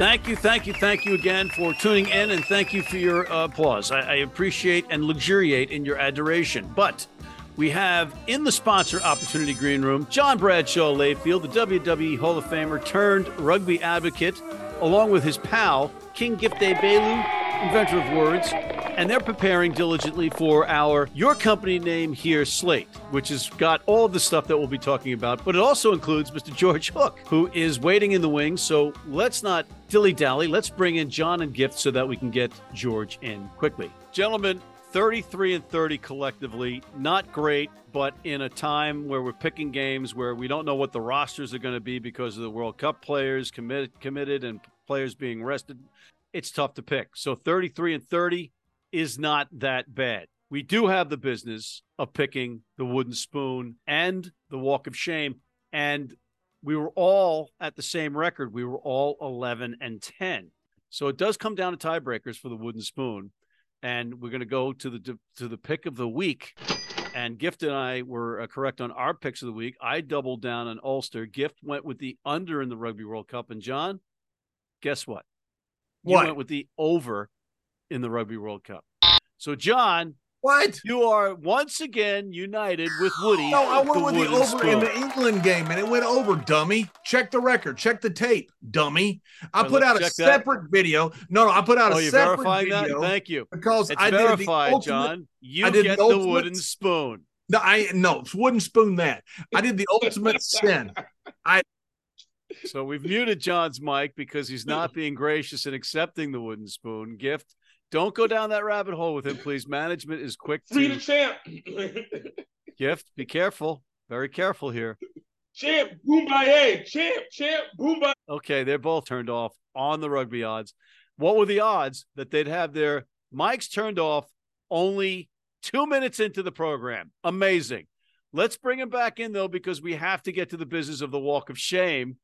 Thank you, thank you, thank you again for tuning in, and thank you for your uh, applause. I, I appreciate and luxuriate in your adoration. But we have in the sponsor opportunity green room John Bradshaw Layfield, the WWE Hall of Famer turned rugby advocate, along with his pal King Gift Egbelu, inventor of words, and they're preparing diligently for our Your Company Name Here slate, which has got all the stuff that we'll be talking about, but it also includes Mr. George Hook, who is waiting in the wings. So let's not dilly dally. Let's bring in John and Gift so that we can get George in quickly. Gentlemen, 33 and 30 collectively, not great, but in a time where we're picking games where we don't know what the rosters are going to be because of the World Cup players committed, committed and players being rested, it's tough to pick. So 33 and 30 is not that bad. We do have the business of picking the wooden spoon and the walk of shame. And we were all at the same record. We were all 11 and 10. So it does come down to tiebreakers for the wooden spoon. And we're going to go to the to the pick of the week. And Gift and I were uh, correct on our picks of the week. I doubled down on Ulster. Gift went with the under in the Rugby World Cup. And John, guess what? You What? went with the over in the Rugby World Cup. So, John, What? you are once again united with Woody. No, I went with the over in the England game, and it went over, dummy. Check the record. Check the tape, dummy. I put out a check that. separate video. No, no, I put out Oh, a you're separate verifying video that? Thank you. because It's I verified, ultimate. John. You I did get the the, wooden spoon. No, I no it's wooden spoon that. I did the ultimate sin. So we've muted John's mic because he's not being gracious in accepting the wooden spoon gift. Don't go down that rabbit hole with him, please. Management is quick Free the champ. gift. Be careful. Very careful here. champ, boom boombaye. Champ, champ, boom boombaye. Okay, they're both turned off on the rugby odds. What were the odds that they'd have their mics turned off only two minutes into the program? Amazing. Let's bring him back in, though, because we have to get to the business of the walk of shame.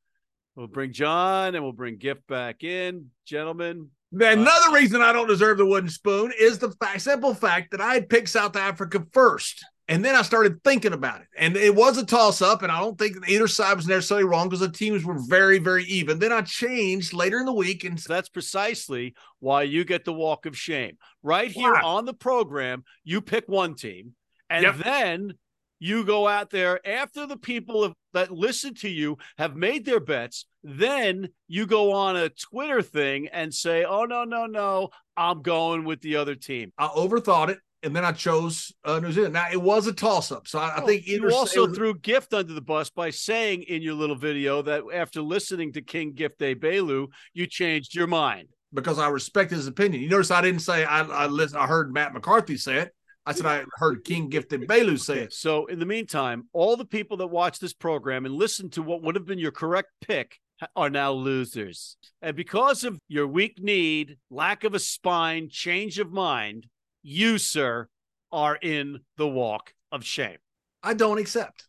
We'll bring John and we'll bring Gift back in. Gentlemen, Another reason I don't deserve the wooden spoon is the fact, simple fact that I had picked South Africa first. And then I started thinking about it. And it was a toss up. And I don't think either side was necessarily wrong because the teams were very, very even. Then I changed later in the week and that's precisely why you get the walk of shame. Right here Why? on the program, you pick one team, and Yep. then you go out there after the people have, that listen to you have made their bets. Then you go on a Twitter thing and say, "Oh no, no, no, I'm going with the other team." I overthought it. And then I chose uh, New Zealand. Now it was a toss up. So I, I think you also was- threw Gift under the bus by saying in your little video that after listening to King Gift Egbelu, you changed your mind. because I respect his opinion. You notice I didn't say I I listen, I heard Matt McCarthy say it. I said I heard King Gift Egbelu say it. So, in the meantime, all the people that watch this program and listen to what would have been your correct pick are now losers. And because of your weak need, lack of a spine, change of mind, you, sir, are in the walk of shame. I don't accept.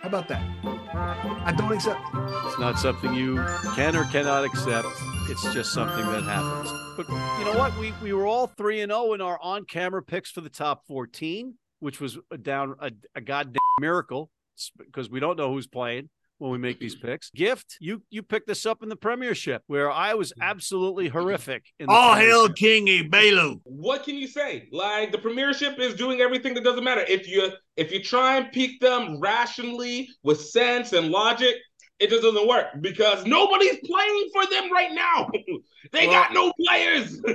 How about that? I don't accept. It's not something you can or cannot accept. It's just something that happens. But you know what? We we were all three and zero in our on camera picks for the top fourteen, which was a down a, a goddamn miracle because we don't know who's playing when we make these picks. Gift, you you picked this up in the Premiership where I was absolutely horrific. In the All hail Premiership. King E. What can you say? Like the premiership is doing everything that doesn't matter. If you if you try and pick them rationally with sense and logic, it just doesn't work because nobody's playing for them right now. they Well- got no players.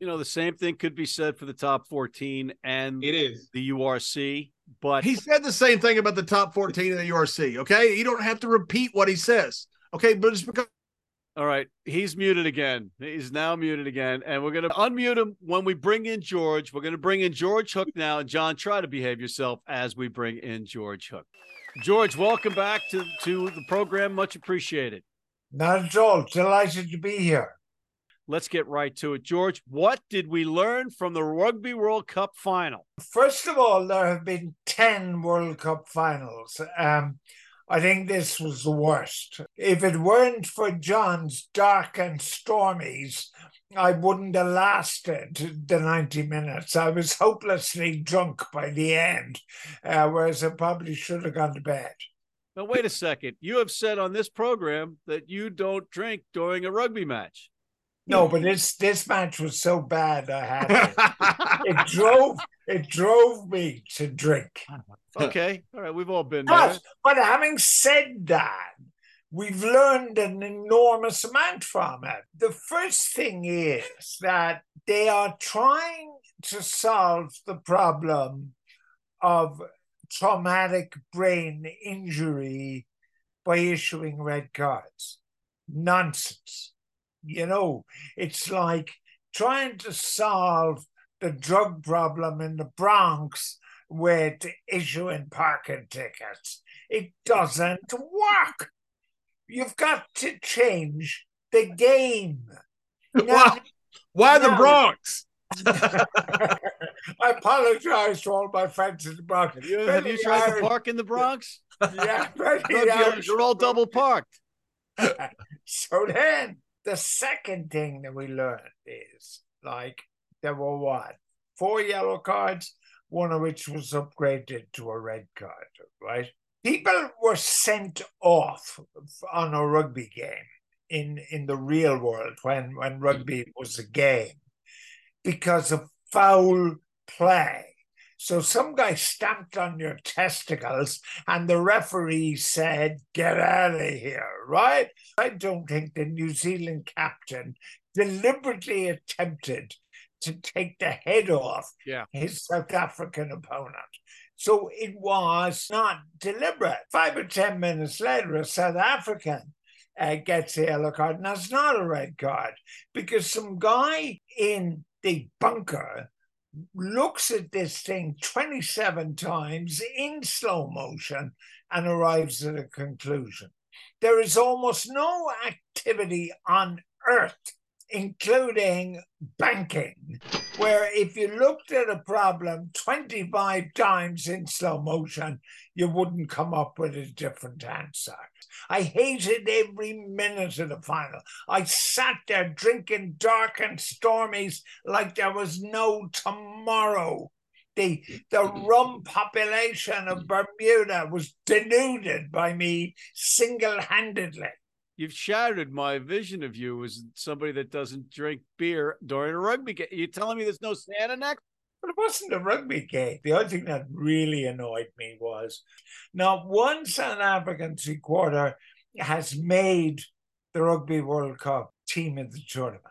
You know the same thing could be said for the top fourteen and it is. the URC, but He said the same thing about the top 14 in the URC. Okay. You don't have to repeat what he says. Okay. But it's because All right, he's muted again. He's now muted again, and we're going to unmute him when we bring in George. We're going to bring in George Hook now, and John, try to behave yourself as we bring in George Hook. George, welcome back to to the program. Much appreciated. Not at all. Delighted to be here. let's get right to it. George, what did we learn from the Rugby World Cup final? First of all, there have been 10 World Cup finals. Um, I think this was the worst. If it weren't for John's dark and stormies, I wouldn't have lasted the 90 minutes. I was hopelessly drunk by the end, uh, whereas I probably should have gone to bed. Now, wait a second. You have said on this program that you don't drink during a rugby match. No, but this this match was so bad I had to. it drove it drove me to drink. Okay, all right, we've all been but, there. But having said that, we've learned an enormous amount from it. The first thing is that they are trying to solve the problem of traumatic brain injury by issuing red cards. Nonsense. You know, it's like trying to solve the drug problem in the Bronx with issuing parking tickets. It doesn't work. You've got to change the game. Now, why, why the Bronx? I apologize to all my friends in the Bronx. Have you, have you tried Irish, to park in the Bronx? Yeah, you're all double parked. so then the second thing that we learned is like there were what four yellow cards, one of which was upgraded to a red card, right? People were sent off on a rugby game in in the real world when when rugby was a game because of foul play. So some guy stamped on your testicles and the referee said, Get out of here, right? I don't think the New Zealand captain deliberately attempted to take the head off yeah. his South African opponent. So it was not deliberate. Five or 10 minutes later, a South African uh, gets a yellow card, and that's not a red card because some guy in the bunker looks at this thing 27 times in slow motion and arrives at a conclusion. There is almost no activity on earth, including banking, where if you looked at a problem 25 times in slow motion, you wouldn't come up with a different answer. I hated every minute of the final. I sat there drinking dark and stormies like there was no tomorrow. The, the rum population of Bermuda was denuded by me single handedly. You've shattered my vision of you as somebody that doesn't drink beer during a rugby game. You're telling me there's no Santa next? But it wasn't a rugby game. The only thing that really annoyed me was not one South African three quarter has made the Rugby World Cup team in the tournament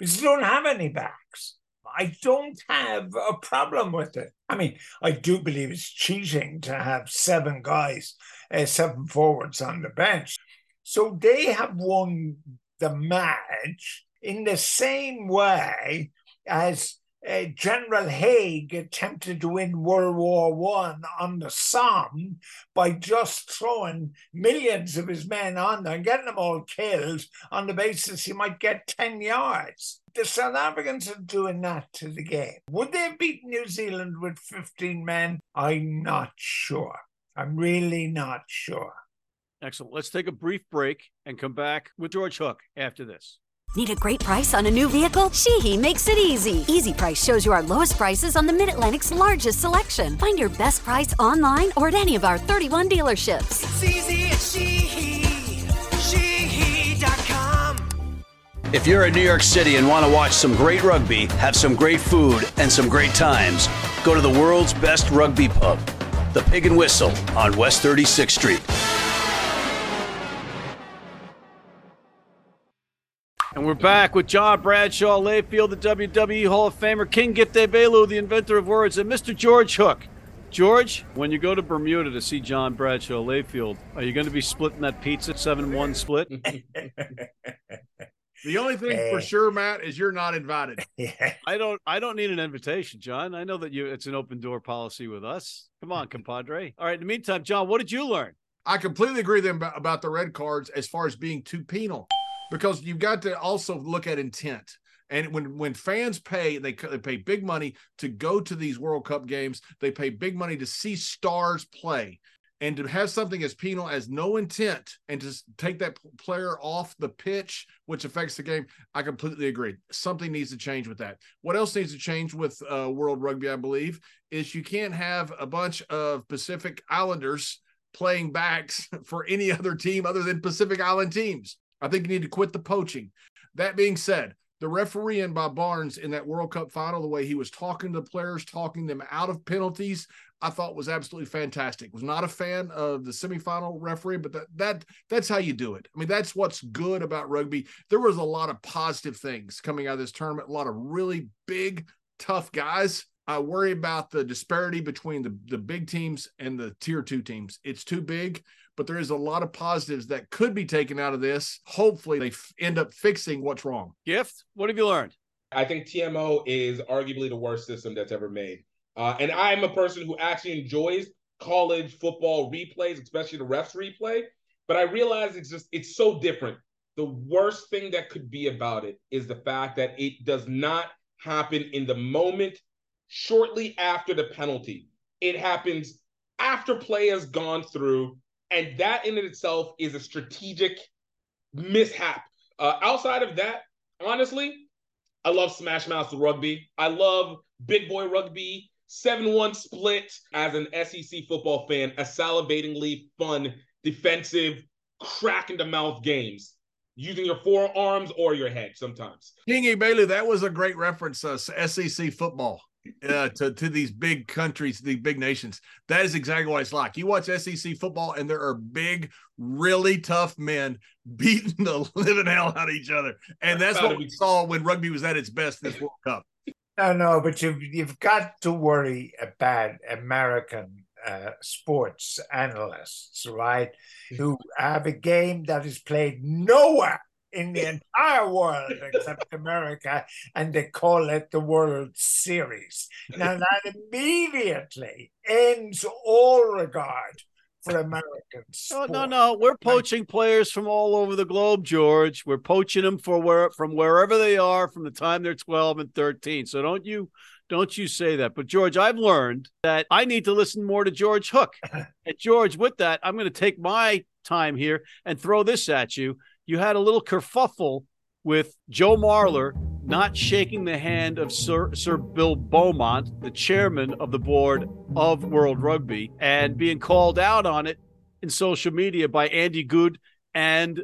because you don't have any backs. I don't have a problem with it. I mean, I do believe it's cheating to have seven guys, uh, seven forwards on the bench. So they have won the match in the same way as uh, General Haig attempted to win World War One on the Somme by just throwing millions of his men on there and getting them all killed on the basis he might get 10 yards. The South Africans are doing that to the game. Would they beat New Zealand with 15 men? I'm not sure. I'm really not sure. Excellent. Let's take a brief break and come back with George Hook after this. Need a great price on a new vehicle? Sheehy makes it easy. Easy Price shows you our lowest prices on the Mid Atlantic's largest selection. Find your best price online or at any of our 31 dealerships. It's easy at Sheehy. If you're in New York City and want to watch some great rugby, have some great food, and some great times, go to the world's best rugby pub, the Pig and Whistle on West 36th Street. And we're back with John Bradshaw Layfield, the WWE Hall of Famer, King Gift Egbelu, the inventor of words, and Mr. George Hook. George, when you go to Bermuda to see John Bradshaw Layfield, are you going to be splitting that pizza 7 1 split? The only thing for sure, Matt, is you're not invited. I don't. I don't need an invitation, John. I know that you. It's an open door policy with us. Come on, compadre. All right. In the meantime, John, what did you learn? I completely agree with them about the red cards as far as being too penal because you've got to also look at intent. And when when fans pay, they, they pay big money to go to these World Cup games. They pay big money to see stars play and to have something as penal as no intent and to take that player off the pitch, which affects the game, I completely agree. Something needs to change with that. What else needs to change with uh, World Rugby, I believe, is you can't have a bunch of Pacific Islanders playing backs for any other team other than Pacific Island teams. I think you need to quit the poaching. That being said, the refereeing by Barnes in that World Cup final, the way he was talking to the players, talking them out of penalties, I thought was absolutely fantastic. Was not a fan of the semifinal referee, but that that that's how you do it. I mean, that's what's good about rugby. There was a lot of positive things coming out of this tournament. A lot of really big, tough guys. I worry about the disparity between the the big teams and the tier two teams. It's too big but there is a lot of positives that could be taken out of this. Hopefully, they f- end up fixing what's wrong. Gift, what have you learned? I think TMO is arguably the worst system that's ever made. Uh, and I'm a person who actually enjoys college football replays, especially the refs replay. But I realize it's just, it's so different. The worst thing that could be about it is the fact that it does not happen in the moment shortly after the penalty. It happens after play has gone through and that in itself is a strategic mishap. Uh, outside of that, honestly, I love Smash Mouth rugby. I love big boy rugby, 7 1 split as an SEC football fan, a salivatingly fun, defensive, crack in the mouth games using your forearms or your head sometimes. Kingy Bailey, that was a great reference, uh, SEC football uh, to to these big countries, these big nations. That is exactly what it's like. You watch SEC football, and there are big, really tough men beating the living hell out of each other, and that's what we saw when rugby was at its best this World Cup. No, no, but you've you've got to worry about American uh, sports analysts, right? Who have a game that is played nowhere in the entire world except America, and they call it the World Series. Now, that immediately ends all regard for Americans. No, no, no. We're poaching players from all over the globe, George. We're poaching them for where from wherever they are from the time they're 12 and 13. So don't you don't you say that. But George, I've learned that I need to listen more to George Hook. and George, with that, I'm going to take my time here and throw this at you you had a little kerfuffle with Joe Marler not shaking the hand of Sir, Sir Bill Beaumont, the chairman of the board of World Rugby, and being called out on it in social media by Andy Goode and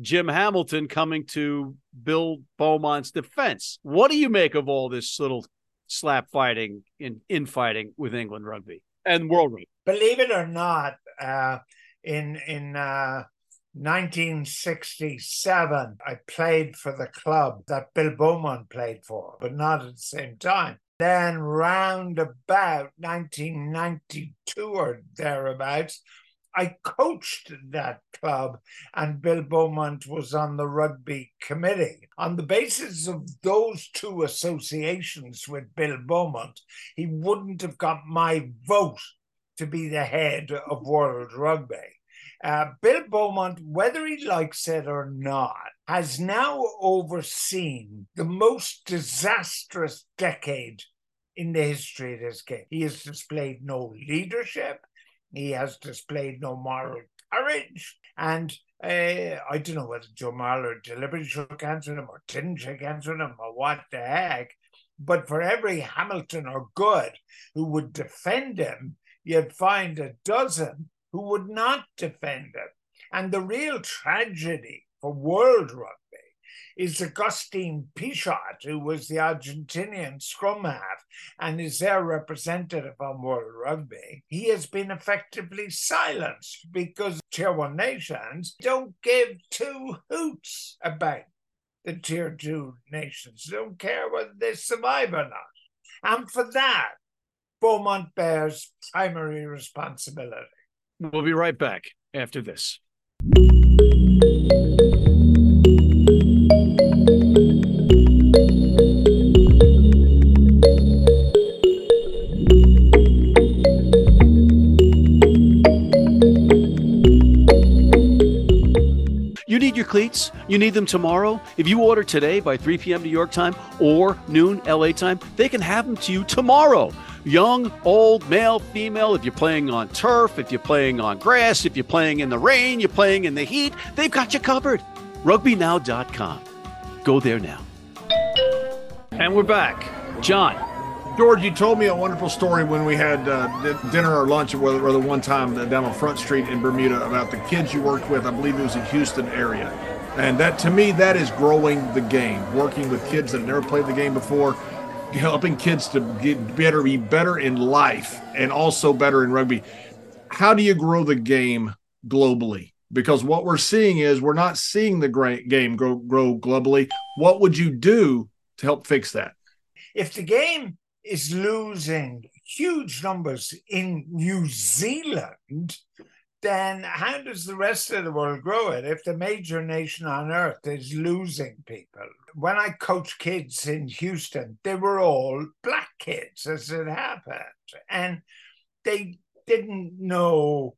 Jim Hamilton coming to Bill Beaumont's defense. What do you make of all this little slap fighting in infighting with England rugby and world rugby? Believe it or not, uh, in in uh, 1967, I played for the club that Bill Beaumont played for, but not at the same time. Then, round about 1992 or thereabouts, I coached that club, and Bill Beaumont was on the rugby committee. On the basis of those two associations with Bill Beaumont, he wouldn't have got my vote to be the head of World Rugby. Uh, Bill Beaumont, whether he likes it or not, has now overseen the most disastrous decade in the history of this game. He has displayed no leadership, he has displayed no moral courage, and uh, I don't know whether Joe Marler deliberately shook hands with him or didn't shake hands with him or what the heck. But for every Hamilton or Goode who would defend him, you'd find a dozen who would not defend it. And the real tragedy for world rugby is Agustin Pichot, who was the Argentinian scrum half and is their representative on World Rugby. He has been effectively silenced because Tier 1 nations don't give two hoots about the Tier 2 nations. They don't care whether they survive or not. And for that, Beaumont bears primary responsibility. We'll be right back after this. You need your cleats? You need them tomorrow? If you order today by 3 p.m. New York time or noon LA time, they can have them to you tomorrow. Young, old, male, female, if you're playing on turf, if you're playing on grass, if you're playing in the rain, you're playing in the heat, they've got you covered. RugbyNow.com. Go there now. And we're back. John. George, you told me a wonderful story when we had uh, dinner or lunch, or rather one time down on Front Street in Bermuda about the kids you worked with. I believe it was in Houston area, and that to me that is growing the game. Working with kids that have never played the game before, helping kids to get better, be better in life, and also better in rugby. How do you grow the game globally? Because what we're seeing is we're not seeing the game grow, grow globally. What would you do to help fix that? If the game is losing huge numbers in New Zealand, then how does the rest of the world grow it if the major nation on earth is losing people? When I coached kids in Houston, they were all black kids, as it happened, and they didn't know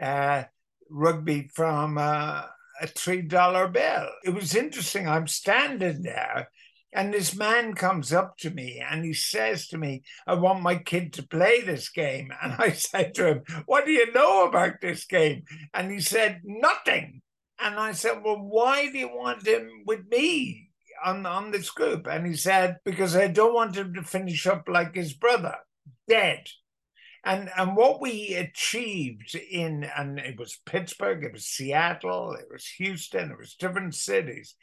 uh, rugby from uh, a $3 bill. It was interesting. I'm standing there and this man comes up to me and he says to me, I want my kid to play this game. And I said to him, What do you know about this game? And he said, Nothing. And I said, Well, why do you want him with me on, on this group? And he said, Because I don't want him to finish up like his brother, dead. And and what we achieved in and it was Pittsburgh, it was Seattle, it was Houston, it was different cities,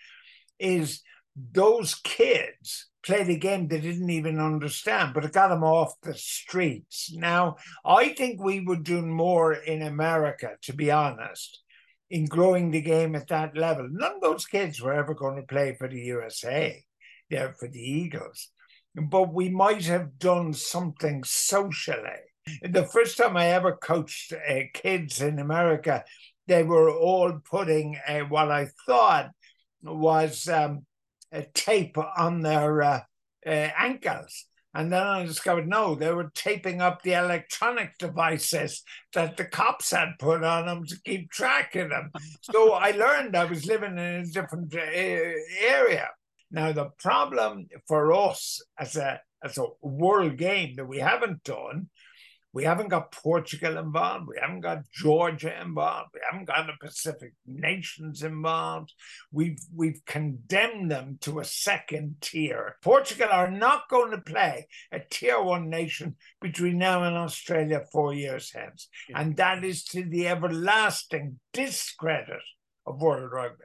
is those kids played a game they didn't even understand, but it got them off the streets. Now, I think we were doing more in America, to be honest, in growing the game at that level. None of those kids were ever going to play for the USA, yeah, for the Eagles. But we might have done something socially. The first time I ever coached uh, kids in America, they were all putting uh, what I thought was um, tape on their uh, uh, ankles. And then I discovered no, they were taping up the electronic devices that the cops had put on them to keep track of them. so I learned I was living in a different uh, area. Now the problem for us as a as a world game that we haven't done we haven't got Portugal involved. We haven't got Georgia involved. We haven't got the Pacific nations involved. We've we've condemned them to a second tier. Portugal are not going to play a tier one nation between now and Australia four years hence, and that is to the everlasting discredit of world rugby.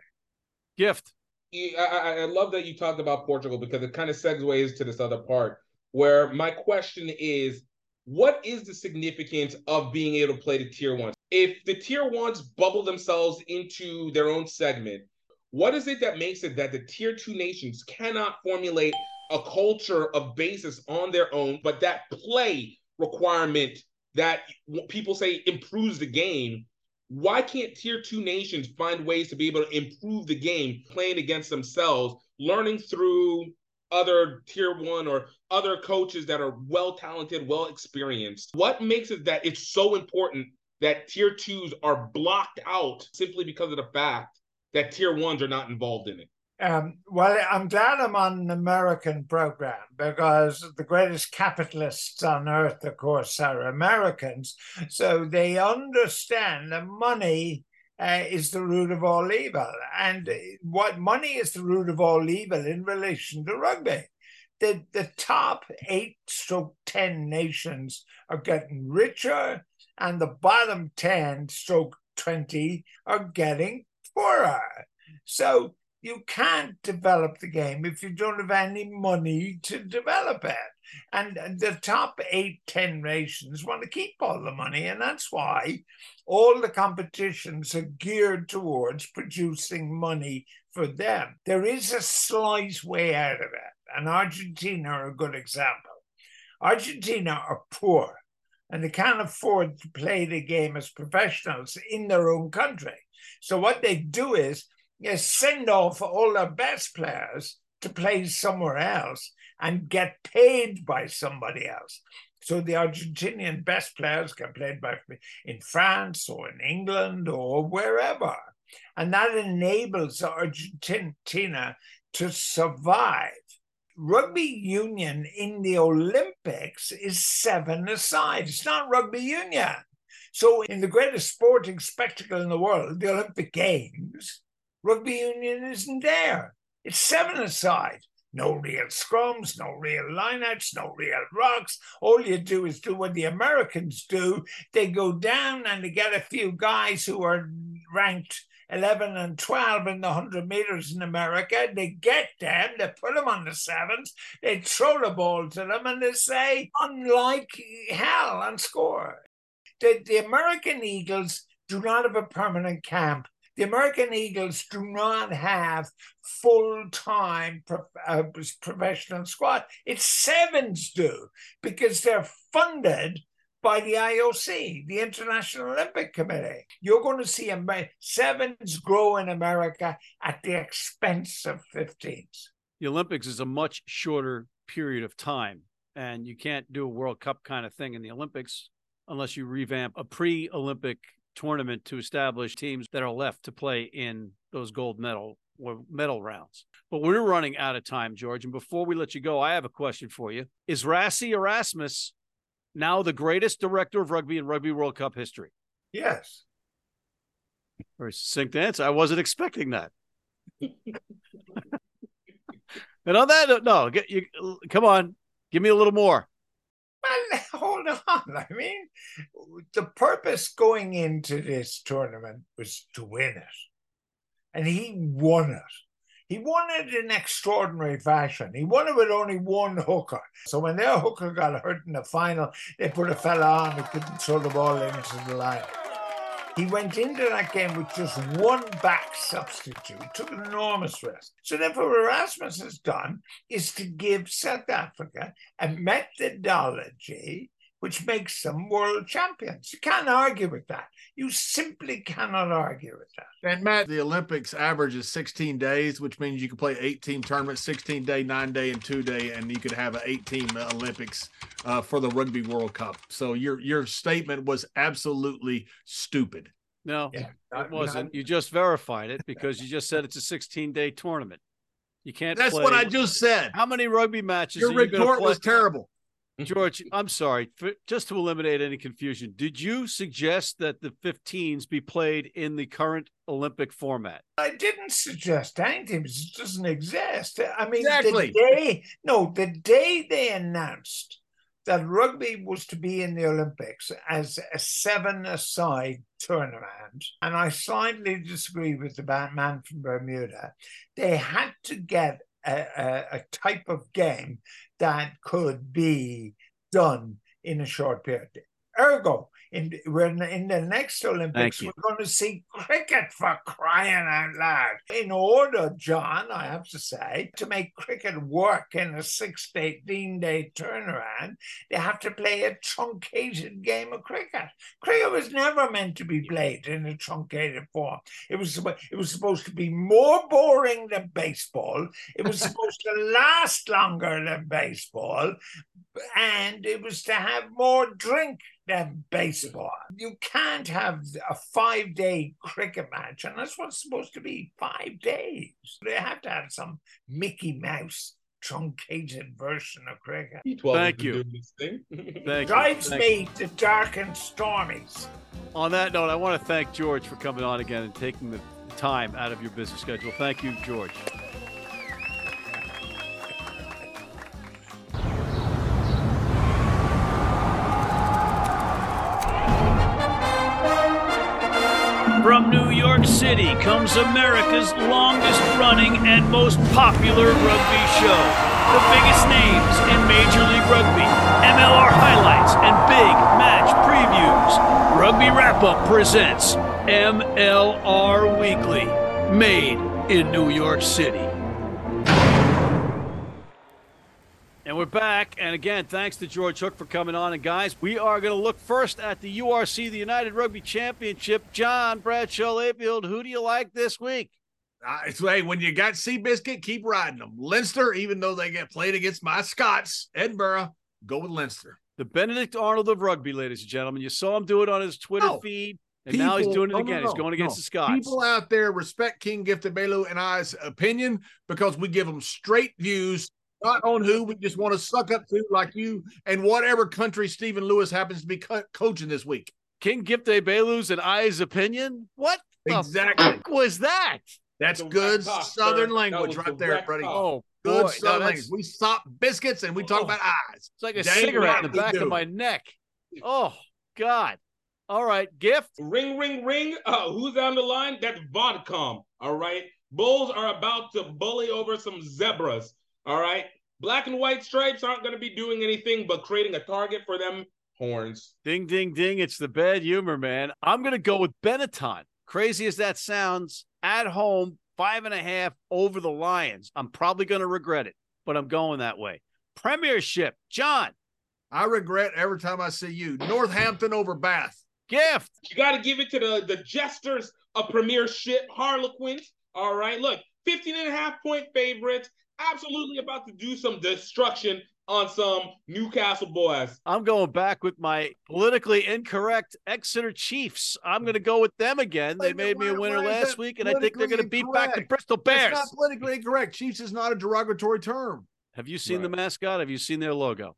Gift. I, I love that you talked about Portugal because it kind of segues to this other part where my question is what is the significance of being able to play the tier ones? If the tier ones bubble themselves into their own segment, what is it that makes it that the tier two nations cannot formulate a culture of basis on their own, but that play requirement that people say improves the game? Why can't tier two nations find ways to be able to improve the game playing against themselves, learning through other tier one or other coaches that are well talented, well experienced. What makes it that it's so important that tier twos are blocked out simply because of the fact that tier ones are not involved in it? Um, well, I'm glad I'm on an American program because the greatest capitalists on earth, of course, are Americans. So they understand that money uh, is the root of all evil. And what money is the root of all evil in relation to rugby. The, the top eight stroke 10 nations are getting richer, and the bottom 10 stroke 20 are getting poorer. So you can't develop the game if you don't have any money to develop it. And the top eight, 10 nations want to keep all the money. And that's why all the competitions are geared towards producing money for them. There is a slight way out of it. And Argentina are a good example. Argentina are poor and they can't afford to play the game as professionals in their own country. So what they do is, is send off all their best players to play somewhere else and get paid by somebody else. So the Argentinian best players get played by in France or in England or wherever. And that enables Argentina to survive. Rugby union in the Olympics is seven aside. It's not rugby union. So, in the greatest sporting spectacle in the world, the Olympic Games, rugby union isn't there. It's seven aside. No real scrums, no real lineouts, no real rocks. All you do is do what the Americans do. They go down and they get a few guys who are ranked 11 and 12 in the 100 meters in America. They get them, they put them on the sevens, they throw the ball to them, and they say, unlike hell, and score. The, the American Eagles do not have a permanent camp. The American Eagles do not have full time pro- uh, professional squad. It's sevens do because they're funded by the IOC, the International Olympic Committee. You're going to see sevens grow in America at the expense of 15s. The Olympics is a much shorter period of time, and you can't do a World Cup kind of thing in the Olympics unless you revamp a pre Olympic tournament to establish teams that are left to play in those gold medal or medal rounds. But we're running out of time, George. And before we let you go, I have a question for you. Is Rassie Erasmus now the greatest director of rugby in Rugby World Cup history? Yes. Very succinct answer. I wasn't expecting that. and on that, no, get you. Come on, give me a little more. Well, hold on. I mean, the purpose going into this tournament was to win it. And he won it. He won it in extraordinary fashion. He won it with only one hooker. So when their hooker got hurt in the final, they put a fella on who couldn't throw the ball into the line. He went into that game with just one back substitute, took an enormous risk. So therefore, what Erasmus has done is to give South Africa a methodology which makes them world champions. You can't argue with that. You simply cannot argue with that. And Matt, the Olympics average is 16 days, which means you can play 18 tournaments, 16 day, nine day, and two day, and you could have an eight team Olympics uh, for the Rugby World Cup. So your your statement was absolutely stupid. No, yeah, it wasn't. Not, you just verified it because you just said it's a 16 day tournament. You can't. That's play. what I just said. How many rugby matches? Your retort was terrible. Mm-hmm. George, I'm sorry. For, just to eliminate any confusion, did you suggest that the 15s be played in the current Olympic format? I didn't suggest anything. It doesn't exist. I mean, exactly. the day no, the day they announced that rugby was to be in the Olympics as a seven-a-side tournament, and I slightly disagree with the man from Bermuda. They had to get a, a, a type of game that could be done in a short period. Ergo, in when in the next Olympics, we're going to see cricket for crying out loud. In order, John, I have to say, to make cricket work in a six to eighteen day turnaround, they have to play a truncated game of cricket. Cricket was never meant to be played in a truncated form. It was it was supposed to be more boring than baseball. It was supposed to last longer than baseball, and it was to have more drink than baseball. You can't have a five day cricket match, and that's what's supposed to be five days. They have to have some Mickey Mouse truncated version of cricket. Thank you. thank Drives you. me to dark and stormies. On that note, I want to thank George for coming on again and taking the time out of your busy schedule. Thank you, George. From New York City comes America's longest running and most popular rugby show. The biggest names in Major League Rugby, MLR highlights, and big match previews. Rugby Wrap Up presents MLR Weekly, made in New York City. And we're back. And again, thanks to George Hook for coming on. And guys, we are going to look first at the URC, the United Rugby Championship. John Bradshaw Layfield, who do you like this week? Uh, so, hey, when you got Seabiscuit, keep riding them. Leinster, even though they get played against my Scots, Edinburgh, go with Leinster. The Benedict Arnold of rugby, ladies and gentlemen. You saw him do it on his Twitter feed. And People, now he's doing it no, no, again. no, he's going against no. the Scots. People out there respect King Gift Egbelu and I's opinion because we give them straight views, not on who we just want to suck up to, like you and whatever country Stephen Lewis happens to be co- coaching this week. King Gift Egbelu's and I's opinion. What the Exactly. fuck was that? That's Direct good talk, Southern sir. language That was right there, direct buddy. talk. Oh, Good boy. Southern No, language. We stop biscuits and we talk Oh. about eyes. It's like a Dang cigarette in the back do. of my neck. Oh God! All right, gift. Ring, ring, ring. Uh, who's on the line? That's Vodacom. All right. Bulls are about to bully over some zebras. All right. Black and white stripes aren't going to be doing anything but creating a target for them horns. Ding, ding, ding! It's the bad humor, man. I'm gonna go with Benetton. Crazy as that sounds, at home, five and a half over the Lions. I'm probably gonna regret it, but I'm going that way. Premiership, John. I regret every time I see you. Northampton over Bath. Gift. You got to give it to the, the jesters of Premiership, Harlequins. All right. Look, 15 and a half point favorites. Absolutely about to do some destruction on some Newcastle boys. I'm going back with my politically incorrect Exeter Chiefs. I'm going to go with them again. They made me a winner last week, and I think they're going to beat back the? Bristol That's Bears. not politically incorrect. Chiefs is not a derogatory term. Have you seen the mascot? Have you seen their logo?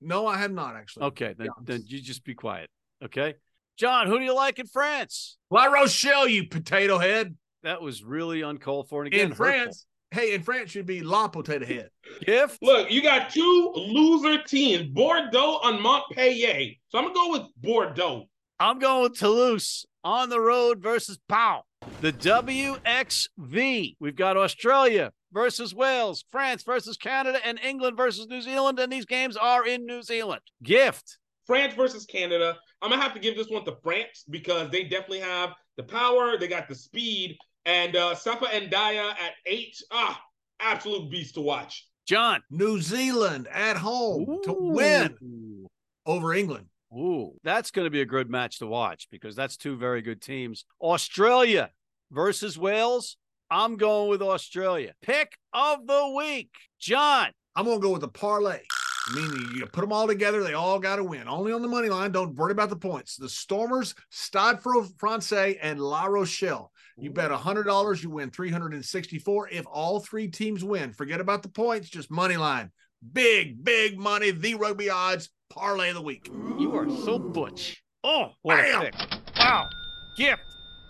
No, I have not actually. Okay, then, Yeah. then you just be quiet. Okay. John, who do you like in France? La Rochelle, you potato head. That was really uncalled for. And again, in France, hey, in France should be La Potato Head. hurtful. gift. Look, you got two loser teams, Bordeaux and Montpellier. So I'm going to go with Bordeaux. I'm going with Toulouse on the road versus Pau. The WXV. We've got Australia versus Wales, France versus Canada, and England versus New Zealand. And these games are in New Zealand. Gift. France versus Canada. I'm gonna have to give this one to France because they definitely have the power, they got the speed, and uh Safi N'Diaye at eight. Ah, absolute beast to watch. John. New Zealand at home to win over England. Ooh, that's going to be a good match to watch because that's two very good teams. Australia versus Wales. I'm going with Australia. Pick of the week. John. I'm gonna go with the parlay. Meaning you put them all together, they all got to win. Only on the money line. Don't worry about the points. The Stormers, Stade Francais, and La Rochelle. You bet hundred dollars, you win three hundred and sixty-four. If all three teams win, forget about the points. Just money line. Big, big money. The rugby odds parlay of the week. You are so butch. Oh, what Bam! a pick. Wow. Gift.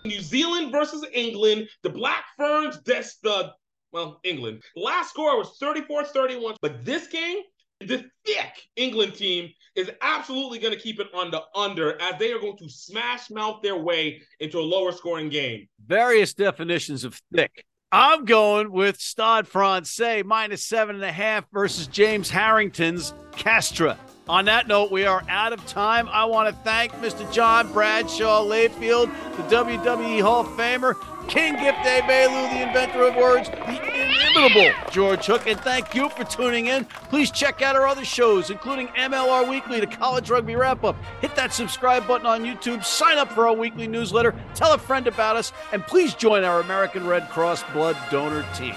New Zealand versus England. The Black Ferns, that's the well, England. Last score was 34-31. But this game, the thick England team is absolutely going to keep it on the under as they are going to smash mouth their way into a lower scoring game. Various definitions of thick. I'm going with Stade Francais minus seven and a half versus James Harrington's Castres. On that note, we are out of time. I want to thank Mr. John Bradshaw Layfield, the WWE Hall of Famer, King Gift Egbelu, the inventor of words, the inimitable George Hook, and thank you for tuning in. Please check out our other shows, including MLR Weekly, the College Rugby Wrap Up. Hit that subscribe button on YouTube, sign up for our weekly newsletter, tell a friend about us, and please join our American Red Cross blood donor team.